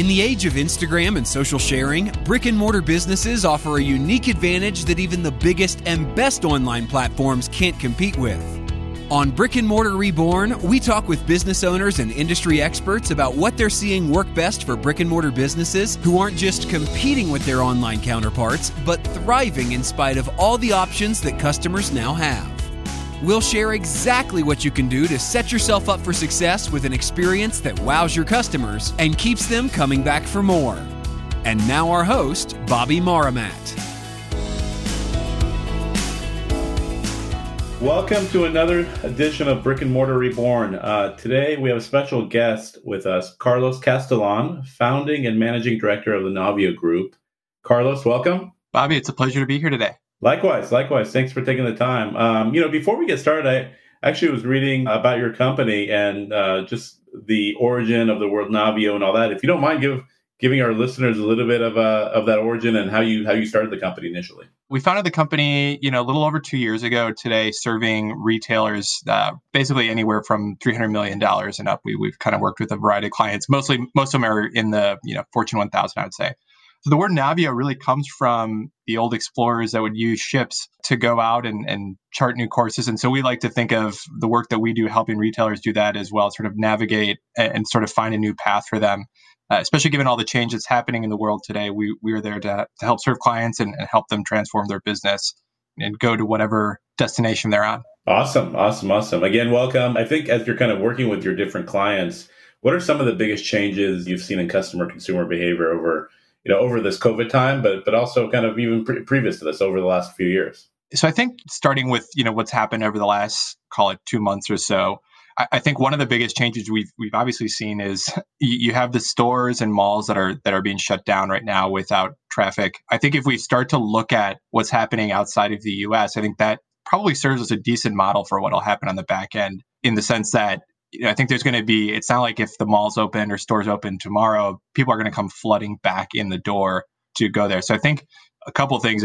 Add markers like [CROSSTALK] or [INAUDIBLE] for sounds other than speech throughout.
In the age of Instagram and social sharing, brick and mortar businesses offer a unique advantage that even the biggest and best online platforms can't compete with. On Brick and Mortar Reborn, we talk with business owners and industry experts about what they're seeing work best for brick and mortar businesses who aren't just competing with their online counterparts, but thriving in spite of all the options that customers now have. We'll share exactly what you can do to set yourself up for success with an experience that wows your customers and keeps them coming back for more. And now, our host, Bobby Maramat. Welcome to another edition of Brick and Mortar Reborn. Uh, today we have a special guest with us, Carlos Castelan, founding and managing director of the Navio Group. Carlos, welcome. Bobby, it's a pleasure to be here today. Likewise, likewise. Thanks for taking the time. Um, you know, before we get started, I actually was reading about your company and uh, just the origin of the word Navio and all that. If you don't mind, give giving our listeners a little bit of uh, of that origin and how you how you started the company initially. We founded the company, you know, a little over two years ago today, serving retailers uh, basically anywhere from three hundred million dollars and up. We we've kind of worked with a variety of clients. Mostly, most of them are in the you know Fortune one thousand, I would say. So the word Navio really comes from the old explorers that would use ships to go out and, and chart new courses. And so we like to think of the work that we do helping retailers do that as well, sort of navigate and, and sort of find a new path for them uh, especially given all the change that's happening in the world today, we, we are there to, to help serve clients and, and help them transform their business and go to whatever destination they're on. Awesome, awesome, awesome. Again, welcome. I think as you're kind of working with your different clients, what are some of the biggest changes you've seen in customer consumer behavior over you know over this COVID time, but but also kind of even pre- previous to this over the last few years? So I think starting with you know what's happened over the last call it two months or so, I think one of the biggest changes we've we've obviously seen is [LAUGHS] you have the stores and malls that are that are being shut down right now without traffic. I think if we start to look at what's happening outside of the U.S., I think that probably serves as a decent model for what will happen on the back end. In the sense that I think there's going to be. It's not like if the malls open or stores open tomorrow, people are going to come flooding back in the door to go there. So I think a couple things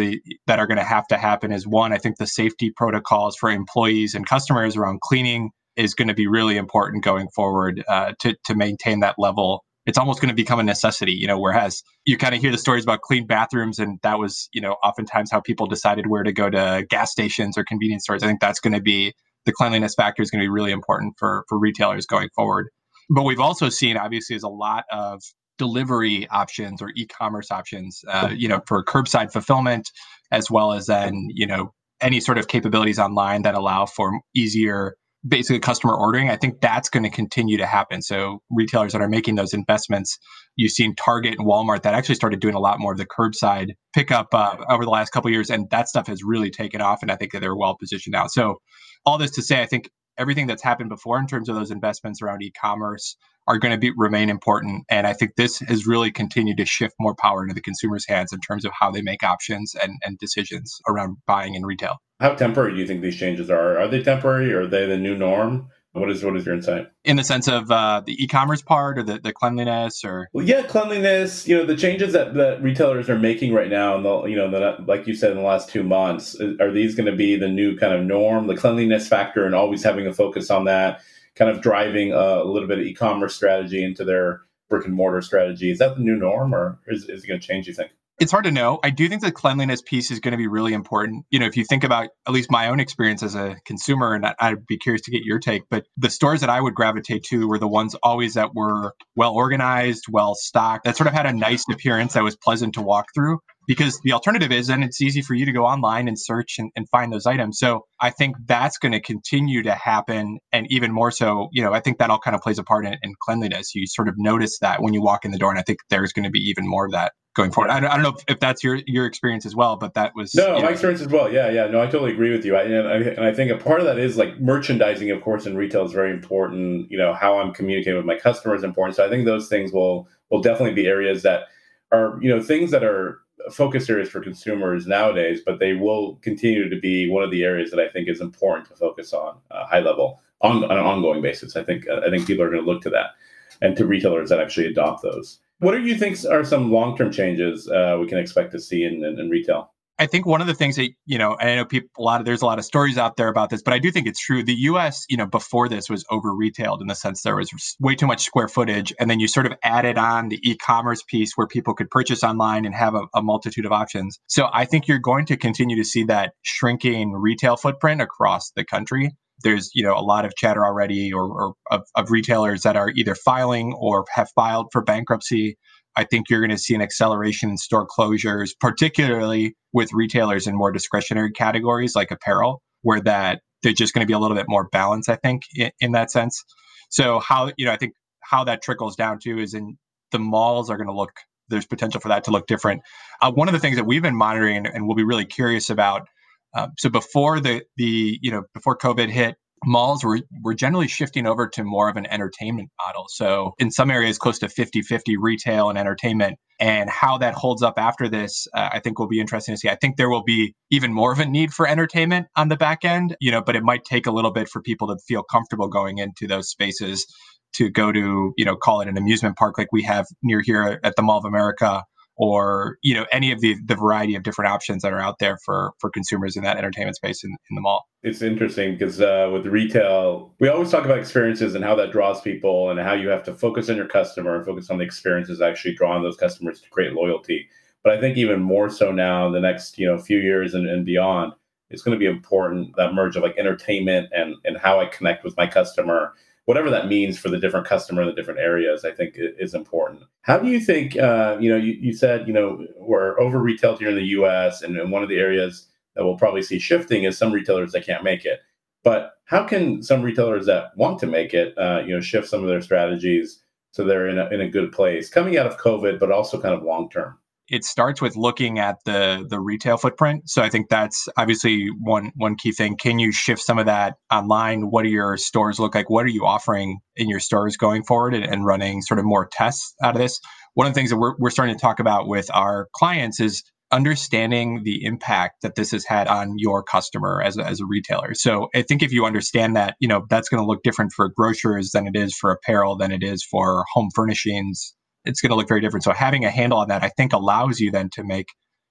that are going to have to happen is one, I think the safety protocols for employees and customers around cleaning is going to be really important going forward uh, to to maintain that level. It's almost going to become a necessity, you know. Whereas you kind of hear the stories about clean bathrooms, and that was, you know, oftentimes how people decided where to go to gas stations or convenience stores. I think that's going to be the cleanliness factor is going to be really important for for retailers going forward. But we've also seen, obviously, is a lot of delivery options or e-commerce options, uh, you know, for curbside fulfillment, as well as then, you know, any sort of capabilities online that allow for easier basically customer ordering, I think that's going to continue to happen. So retailers that are making those investments, you've seen Target and Walmart that actually started doing a lot more of the curbside pickup uh, over the last couple years, and that stuff has really taken off. And I think that they're well positioned now. So all this to say, I think everything that's happened before in terms of those investments around e-commerce are going to be remain important and i think this has really continued to shift more power into the consumer's hands in terms of how they make options and, and decisions around buying in retail how temporary do you think these changes are? Are they temporary or are they the new norm? What is what is your insight? In the sense of uh, the e-commerce part or the, the cleanliness or well, yeah, cleanliness. You know, the changes that, that retailers are making right now, and the you know, the, like you said in the last two months, are these going to be the new kind of norm? The cleanliness factor and always having a focus on that, kind of driving a, a little bit of e-commerce strategy into their brick and mortar strategy. Is that the new norm, or is, is it going to change? You think? It's hard to know. I do think the cleanliness piece is going to be really important. You know, if you think about at least my own experience as a consumer, and I'd be curious to get your take, but the stores that I would gravitate to were the ones always that were well organized, well stocked, that sort of had a nice appearance that was pleasant to walk through. Because the alternative is, and it's easy for you to go online and search and, and find those items. So I think that's going to continue to happen. And even more so, you know, I think that all kind of plays a part in, in cleanliness. You sort of notice that when you walk in the door. And I think there's going to be even more of that going forward. I don't, I don't know if, if, that's your your experience as well, but that was no my know. experience as well. Yeah, yeah, no, I totally agree with you. I, and, I, and I think a part of that is like merchandising, of course, in retail is very important. You know, how I'm communicating with my customers is important. So I think those things will will definitely be areas that are you know things that are focus areas for consumers nowadays, but they will continue to be one of the areas that I think is important to focus on uh, high level on, on, an ongoing basis. I think I think people are going to look to that and to retailers that actually adopt those. What do you think are some long term changes uh, we can expect to see in, in, in, retail? I think one of the things that, you know, and I know people, a lot of, there's a lot of stories out there about this, but I do think it's true. The US, you know, before this was over retailed in the sense there was way too much square footage. And then you sort of added on the e commerce piece where people could purchase online and have a, a multitude of options. So I think you're going to continue to see that shrinking retail footprint across the country there's you know a lot of chatter already or, or of, of, retailers that are either filing or have filed for bankruptcy I think you're going to see an acceleration in store closures, particularly with retailers in more discretionary categories like apparel, where that they're just going to be a little bit more balanced, I think, in, in that sense. So how you know, I think how that trickles down to is in the malls are going to look. There's potential for that to look different. Uh, one of the things that we've been monitoring and, and we'll be really curious about. Um, so before the the you know before COVID hit, malls were, were generally shifting over to more of an entertainment model. So in some areas, close to 50 50 retail and entertainment. And how that holds up after this, uh, I think will be interesting to see. I think there will be even more of a need for entertainment on the back end, you know, but it might take a little bit for people to feel comfortable going into those spaces to go to, you know, call it an amusement park like we have near here at the Mall of America or you know any of the the variety of different options that are out there for for consumers in that entertainment space in, in the mall. It's interesting because uh, with retail we always talk about experiences and how that draws people and how you have to focus on your customer and focus on the experiences actually drawing those customers to create loyalty. But i think even more so now in the next you know few years and, and beyond it's going to be important that merge of like entertainment and and how i connect with my customer whatever that means for the different customer in the different areas, I think is important. How do you think, uh, you know, you, you said, you know, we're over retailed here in the US, and, and one of the areas that we'll probably see shifting is some retailers that can't make it. But how can some retailers that want to make it, uh, you know, shift some of their strategies so they're in a, in a good place coming out of COVID, but also kind of long term? It starts with looking at the the retail footprint. So I think that's obviously one one key thing. Can you shift some of that online? What do your stores look like? What are you offering in your stores going forward and, and running sort of more tests out of this? One of the things that we're, we're starting to talk about with our clients is understanding the impact that this has had on your customer as a, as a retailer. So I think if you understand that, you know, that's going to look different for grocers than it is for apparel, than it is for home furnishings, it's going to look very different. So having a handle on that, I think, allows you then to make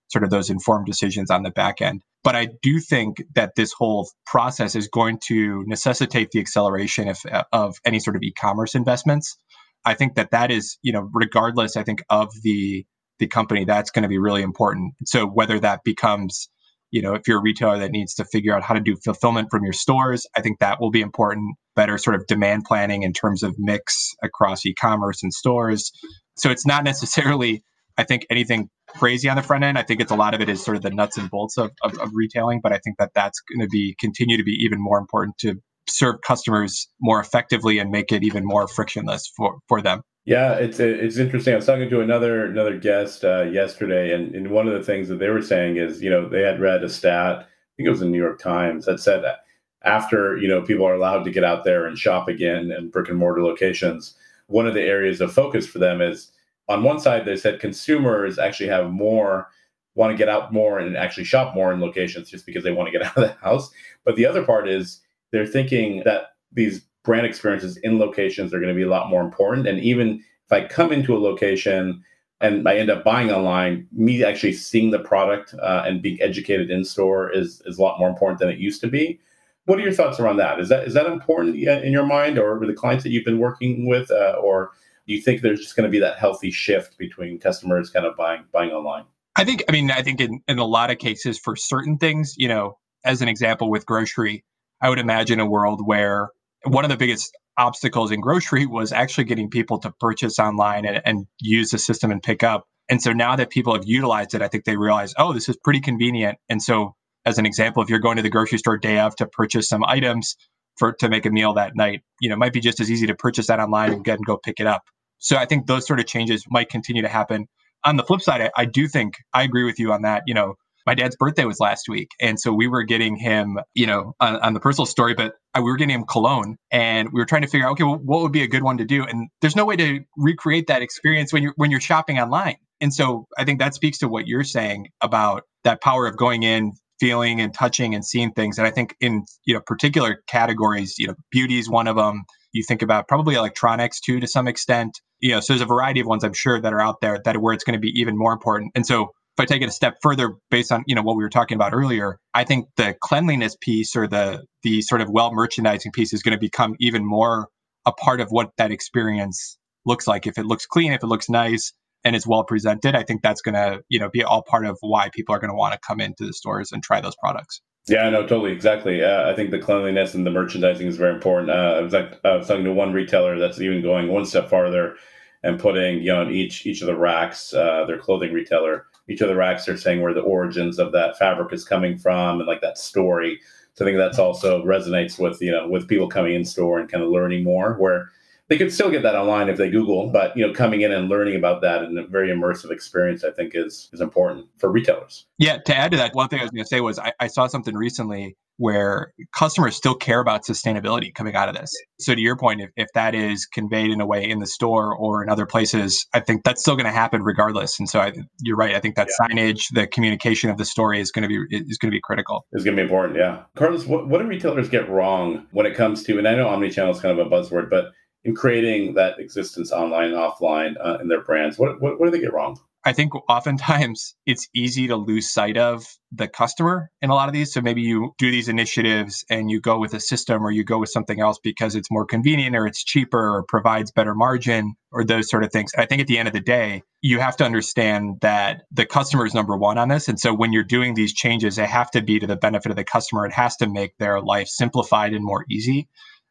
sort of those informed decisions on the back end. But I do think that this whole process is going to necessitate the acceleration of, uh, of any sort of e-commerce investments. I think that that is, you know, regardless, I think of the the company, that's going to be really important. So whether that becomes, you know, if you're a retailer that needs to figure out how to do fulfillment from your stores, I think that will be important. Better sort of demand planning in terms of mix across e-commerce and stores. So it's not necessarily, I think, anything crazy on the front end. I think it's a lot of it is sort of the nuts and bolts of, of, of retailing, but I think that that's going to be continue to be even more important to serve customers more effectively and make it even more frictionless for, for them. Yeah, it's it's interesting. I was talking to another another guest uh, yesterday, and, and one of the things that they were saying is, you know, they had read a stat. I think it was in New York Times that said that after you know people are allowed to get out there and shop again in brick and mortar locations, one of the areas of focus for them is on one side they said consumers actually have more want to get out more and actually shop more in locations just because they want to get [LAUGHS] out of the house but the other part is they're thinking that these brand experiences in locations are going to be a lot more important and even if i come into a location and i end up buying online me actually seeing the product uh, and being educated in store is, is a lot more important than it used to be what are your thoughts around that? Is that is that important in your mind, or with the clients that you've been working with, uh, or do you think there's just going to be that healthy shift between customers kind of buying buying online? I think. I mean, I think in in a lot of cases for certain things, you know, as an example with grocery, I would imagine a world where one of the biggest obstacles in grocery was actually getting people to purchase online and, and use the system and pick up. And so now that people have utilized it, I think they realize, oh, this is pretty convenient. And so as an example, if you're going to the grocery store day of to purchase some items for to make a meal that night, you know, it might be just as easy to purchase that online and get and go pick it up. So I think those sort of changes might continue to happen. On the flip side, I, I do think I agree with you on that. You know, my dad's birthday was last week, and so we were getting him, you know, on, on the personal story, but we were getting him cologne, and we were trying to figure out, okay, well, what would be a good one to do? And there's no way to recreate that experience when you're when you're shopping online. And so I think that speaks to what you're saying about that power of going in, feeling and touching and seeing things. And I think in you know particular categories, you know, beauty is one of them. You think about probably electronics too, to some extent. You know, so there's a variety of ones I'm sure that are out there that where it's going to be even more important. And so if I take it a step further based on, you know, what we were talking about earlier, I think the cleanliness piece or the the sort of well merchandising piece is going to become even more a part of what that experience looks like. If it looks clean, if it looks nice and is well presented, I think that's going to, you know, be all part of why people are going to want to come into the stores and try those products. Yeah, no, totally, exactly. Uh, I think the cleanliness and the merchandising is very important. Uh, I was I was talking to one retailer that's even going one step farther and putting, you know, in each each of the racks, uh, their clothing retailer, each of the racks are saying where the origins of that fabric is coming from and like that story. So I think that's also resonates with you know with people coming in store and kind of learning more. Where they could still get that online if they Google, but you know, coming in and learning about that in a very immersive experience, I think is is important for retailers. Yeah. To add to that, one thing I was going to say was I, I saw something recently where customers still care about sustainability coming out of this. So to your point, if, if that is conveyed in a way in the store or in other places, I think that's still going to happen regardless. And so I, you're right. I think that yeah. signage, the communication of the story is going to be is going to be critical. It's going to be important. Yeah, Carlos, what, what do retailers get wrong when it comes to? And I know omnichannel is kind of a buzzword, but in creating that existence online and offline uh, in their brands? What, what, what do they get wrong? I think oftentimes [LAUGHS] it's easy to lose sight of the customer in a lot of these. So maybe you do these initiatives and you go with a system or you go with something else because it's more convenient or it's cheaper or provides better margin or those sort of things. I think at the end of the day, you have to understand that the customer is number one on this. And so when you're doing these changes, they have to be to the benefit of the customer. It has to make their life simplified and more easy.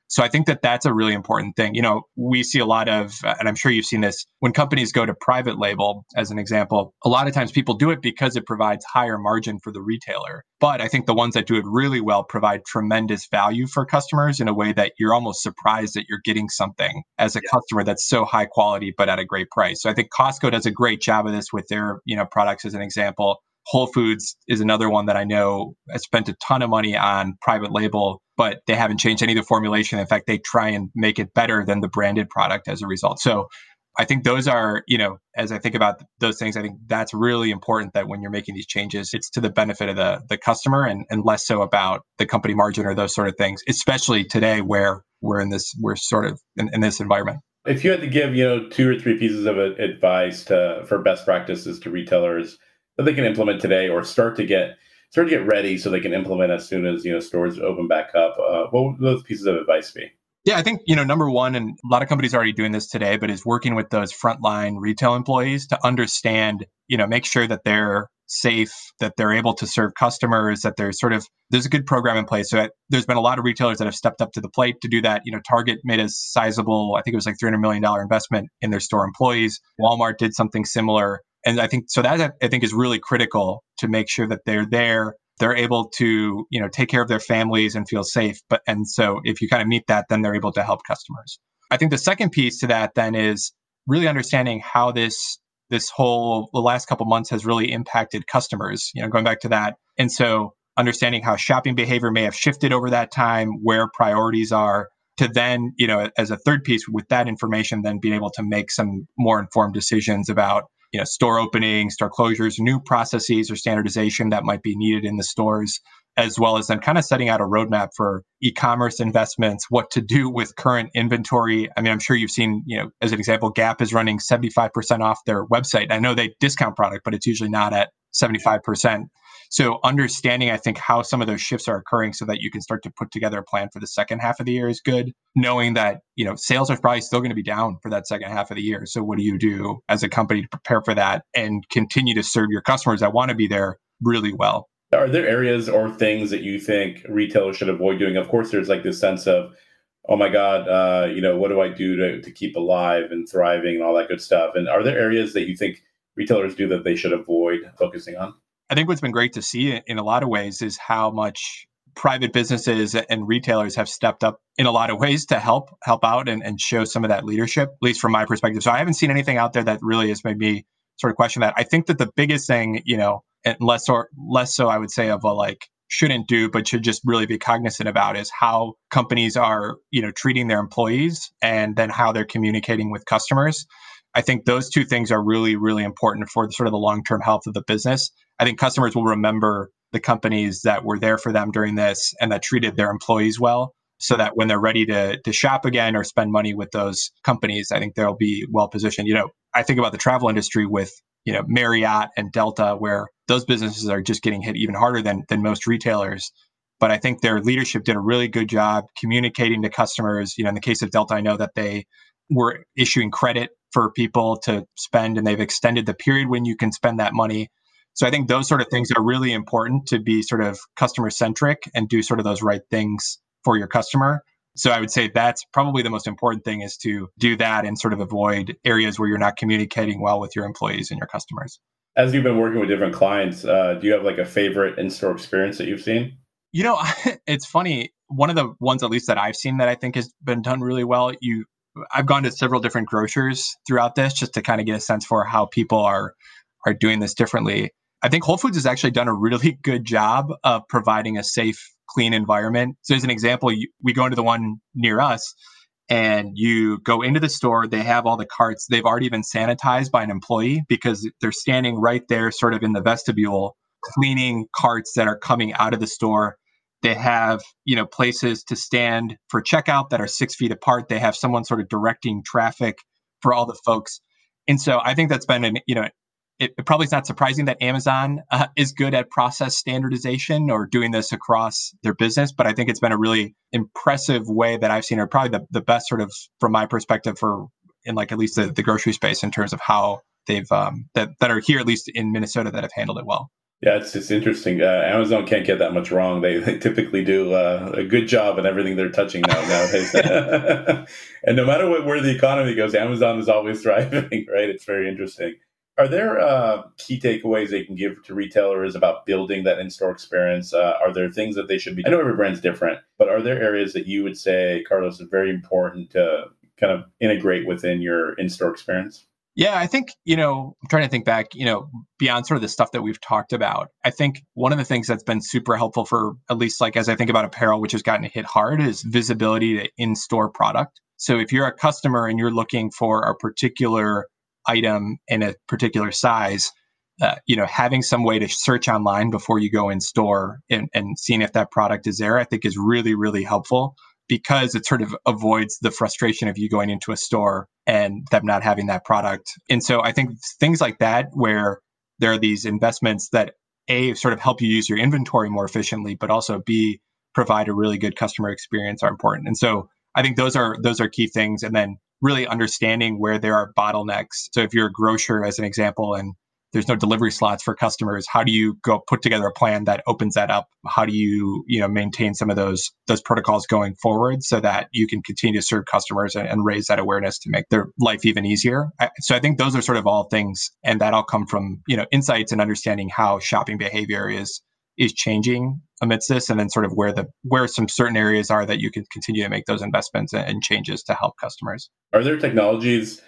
So I think that that's a really important thing. You know, we see a lot of, uh, and I'm sure you've seen this, when companies go to private label, as an example, a lot of times people do it because it provides higher margin for the retailer. But I think the ones that do it really well provide tremendous value for customers in a way that you're almost surprised that you're getting something as a yeah. customer that's so high quality, but at a great price. So I think Costco does a great job of this with their, you know, products as an example. Whole Foods is another one that I know has spent a ton of money on private label, but they haven't changed any of the formulation. In fact, they try and make it better than the branded product as a result. So I think those are, you know, as I think about those things, I think that's really important that when you're making these changes, it's to the benefit of the the customer and, and less so about the company margin or those sort of things, especially today where we're in this, we're sort of in, in this environment. If you had to give, you know, two or three pieces of advice to for best practices to retailers that they can implement today or start to get start to get ready so they can implement as soon as you know stores open back up. Uh, what would those pieces of advice be? Yeah, I think you know number one, and a lot of companies are already doing this today, but is working with those frontline retail employees to understand, you know, make sure that they're safe, that they're able to serve customers, that there's sort of there's a good program in place. So there's been a lot of retailers that have stepped up to the plate to do that. You know, Target made a sizable, I think it was like 300 million dollar investment in their store employees. Walmart did something similar and I think so that I think is really critical to make sure that they're there. They're able to, you know, take care of their families and feel safe. But and so if you kind of meet that, then they're able to help customers. I think the second piece to that then is really understanding how this this whole the last couple months has really impacted customers. You know, going back to that, and so understanding how shopping behavior may have shifted over that time, where priorities are, to then, you know, as a third piece with that information, then being able to make some more informed decisions about you know, store openings, store closures, new processes or standardization that might be needed in the stores, as well as then kind of setting out a roadmap for e-commerce investments, what to do with current inventory. I mean, I'm sure you've seen, you know, as an example, Gap is running 75% off their website. I know they discount product, but it's usually not at 75%. So understanding, I think, how some of those shifts are occurring so that you can start to put together a plan for the second half of the year is good. Knowing that, you know, sales are probably still going to be down for that second half of the year. So what do you do as a company to prepare for that and continue to serve your customers that want to be there really well? Are there areas or things that you think retailers should avoid doing? Of course, there's like this sense of, oh my God, uh, you know, what do I do to, to keep alive and thriving and all that good stuff? And are there areas that you think retailers do that they should avoid focusing on? I think what's been great to see in a lot of ways is how much private businesses and retailers have stepped up in a lot of ways to help help out and, and show some of that leadership, at least from my perspective. So I haven't seen anything out there that really has made me sort of question that. I think that the biggest thing, you know, and less or less so I would say of a like shouldn't do, but should just really be cognizant about is how companies are, you know, treating their employees and then how they're communicating with customers. I think those two things are really, really important for the, sort of the long term health of the business. I think customers will remember the companies that were there for them during this and that treated their employees well so that when they're ready to, to shop again or spend money with those companies, I think they'll be well positioned. You know, I think about the travel industry with you know, Marriott and Delta, where those businesses are just getting hit even harder than than most retailers. But I think their leadership did a really good job communicating to customers. You know, in the case of Delta, I know that they were issuing credit for people to spend and they've extended the period when you can spend that money. So I think those sort of things are really important to be sort of customer centric and do sort of those right things for your customer. So I would say that's probably the most important thing is to do that and sort of avoid areas where you're not communicating well with your employees and your customers. As you've been working with different clients, uh, do you have like a favorite in-store experience that you've seen? You know, [LAUGHS] it's funny. One of the ones, at least that I've seen, that I think has been done really well. You, I've gone to several different grocers throughout this just to kind of get a sense for how people are are doing this differently. I think Whole Foods has actually done a really [LAUGHS] good job of providing a safe, clean environment. So, as an example, you, we go into the one near us, and you go into the store. They have all the carts. They've already been sanitized by an employee because they're standing right there, sort of in the vestibule, cleaning carts that are coming out of the store. They have, you know, places to stand for checkout that are six feet apart. They have someone sort of directing traffic for all the folks. And so I think that's been an, you know, it, it probably is not surprising that Amazon uh, is good at process standardization or doing this across their business, but I think it's been a really impressive way that I've seen, or probably the, the best sort of from my perspective for in like at least the, the grocery space in terms of how they've um, that that are here at least in Minnesota that have handled it well. Yeah, it's it's interesting. Uh, Amazon can't get that much wrong. They, they typically do uh, a good job in everything they're touching now nowadays. [LAUGHS] and no matter what, where the economy goes, Amazon is always [LAUGHS] thriving. Right? It's very interesting. Are there uh, key takeaways they can give to retailers about building that in-store experience? Uh, are there things that they should be? I know every brand's different, but are there areas that you would say, Carlos, is very important to kind of integrate within your in-store experience? Yeah, I think, you know, I'm trying to think back, you know, beyond sort of the stuff that we've talked about. I think one of the things that's been super helpful for at least like as I think about apparel, which has gotten hit hard, is visibility to in-store product. So if you're a customer and you're looking for a particular item in a particular size, uh, you know, having some way to search online before you go in store and, and seeing if that product is there, I think is really, really helpful because it sort of avoids the frustration of you going into a store and them not having that product. And so I think things like that, where there are these investments that A, sort of help you use your inventory more efficiently, but also B, provide a really good customer experience are important. And so I think those are those are key things. And then really understanding where there are bottlenecks. So if you're a grocer, as an example, and there's no delivery slots for customers, how do you go put together a plan that opens that up? How do you you know maintain some of those those protocols going forward so that you can continue to serve customers and, and raise that awareness to make their life even easier? I, so I think those are sort of all things, and that all come from you know insights and understanding how shopping behavior is is changing amidst this and then sort of where the where some certain areas are that you can continue to make those investments and changes to help customers are there technologies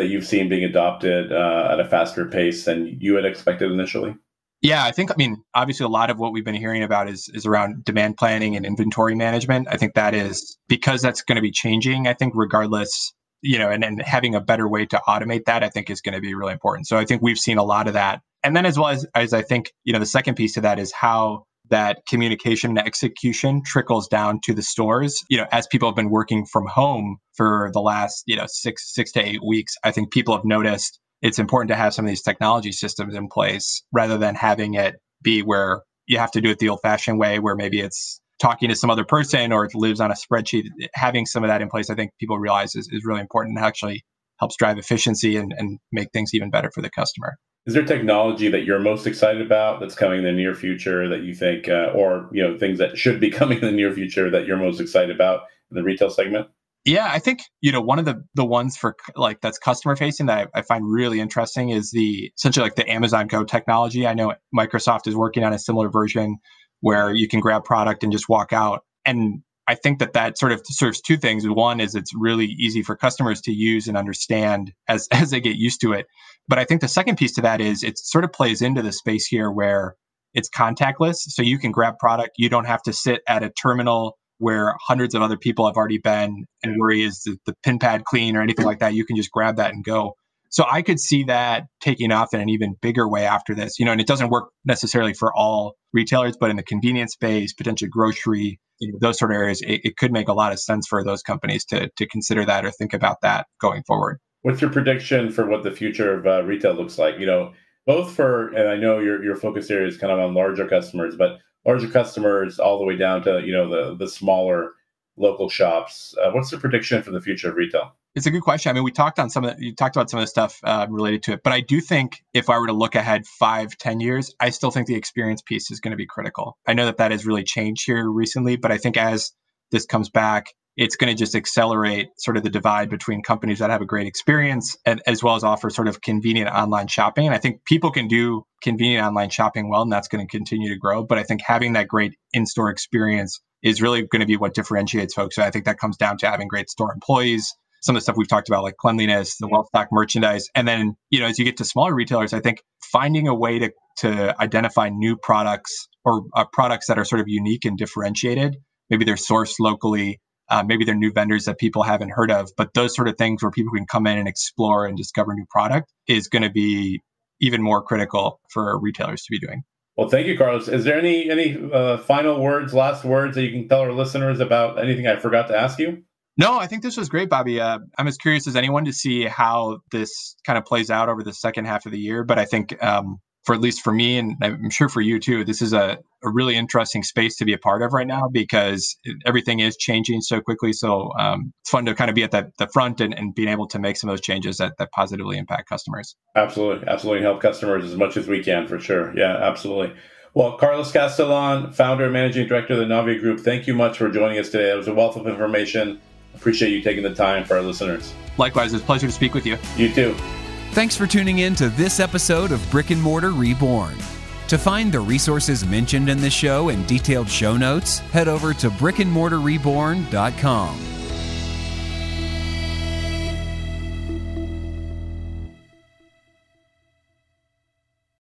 that you've seen being adopted uh, at a faster pace than you had expected initially? Yeah i think i mean obviously a lot of what we've been hearing about is is around demand planning and inventory management. I think that is because that's going to be changing i think regardless you know and, and having a better way to automate that i think is going to be really important. So i think we've seen a lot of that. And then as well as, as I think, you know, the second piece to that is how that communication and execution trickles down to the stores. You know, as people have been working from home for the last, you know, six, six to eight weeks, I think people have noticed it's important to have some of these technology systems in place rather than having it be where you have to do it the old fashioned way where maybe it's talking to some other person or it lives on a spreadsheet. Having some of that in place, I think people realize is, is really important and actually helps drive efficiency and, and make things even better for the customer. Is there technology that you're most excited about that's coming in the near future that you think, uh, or you know, things that should be [LAUGHS] coming in the near future that you're most excited about in the retail segment? Yeah, I think you know one of the the ones for like that's customer facing that I, I, find really interesting is the essentially like the Amazon Go technology. I know Microsoft is working on a similar version where you can grab product and just walk out. And I think that that sort of serves two things. One is it's really easy for customers to use and understand as [LAUGHS] as they get used to it. But I think the second piece to that is it sort of plays into the space here where it's contactless, so you can grab product. You don't have to sit at a terminal where hundreds of other people have already been and worry is the, the pin pad clean or anything like that. You can just grab that and go. So I could see that taking off in an even bigger way after this, you know, and it doesn't work necessarily for all retailers, but in the convenience space, potentially grocery, you know, those sort of areas, it, it, could make a lot of sense for those companies to to consider that or think about that going forward. what's your prediction for what the future of uh, retail looks like? You know, both for and I know your your focus area is kind of on larger customers, but larger customers all the way down to you know the the smaller local shops. Uh, what's the prediction for the future of retail? It's a good question. I mean, we talked on some of the, you talked about some of the stuff uh, related to it, but I do think if I were to look ahead five, ten years, I still think the experience piece is going to be critical. I know that that has really changed here recently, but I think as this comes back, it's going to just accelerate sort of the divide between companies that have a great experience and as well as offer sort of convenient online shopping. And I think people can do convenient online shopping well, and that's going to continue to grow. But I think having that great in-store experience is really going to be what differentiates folks. So I think that comes down to having great store employees, some of the stuff we've talked about, like cleanliness, the well stocked merchandise. And then, you know, as you get to smaller retailers, I think finding a way to, to identify new products or uh, products that are sort of unique and differentiated, maybe they're sourced locally, uh, maybe they're new vendors that people haven't heard of, but those sort of things where people can come in and explore and discover new product is going to be even more critical for retailers to be doing. Well, thank you, Carlos. Is there any any uh, final words, last words that you can tell our listeners about anything I forgot to ask you? No, I think this was great, Bobby. Uh, I'm as curious as anyone to see how this kind of plays out over the second half of the year. But I think um, for at least for me, and I'm sure for you too, this is a, a really interesting space to be a part of right now because everything is changing so quickly. So um, it's fun to kind of be at the, the front and, and being able to make some of those changes that, that positively impact customers. Absolutely. Absolutely. Help customers as much as we can for sure. Yeah, absolutely. Well, Carlos Castelan, founder and managing director of the Navio Group, thank you much for joining us today. It was a wealth of information. Appreciate you taking the time for our listeners. Likewise, it's a pleasure to speak with you. You too. Thanks for tuning in to this episode of Brick and Mortar Reborn. To find the resources mentioned in this show and detailed show notes, head over to brickandmortarreborn.com.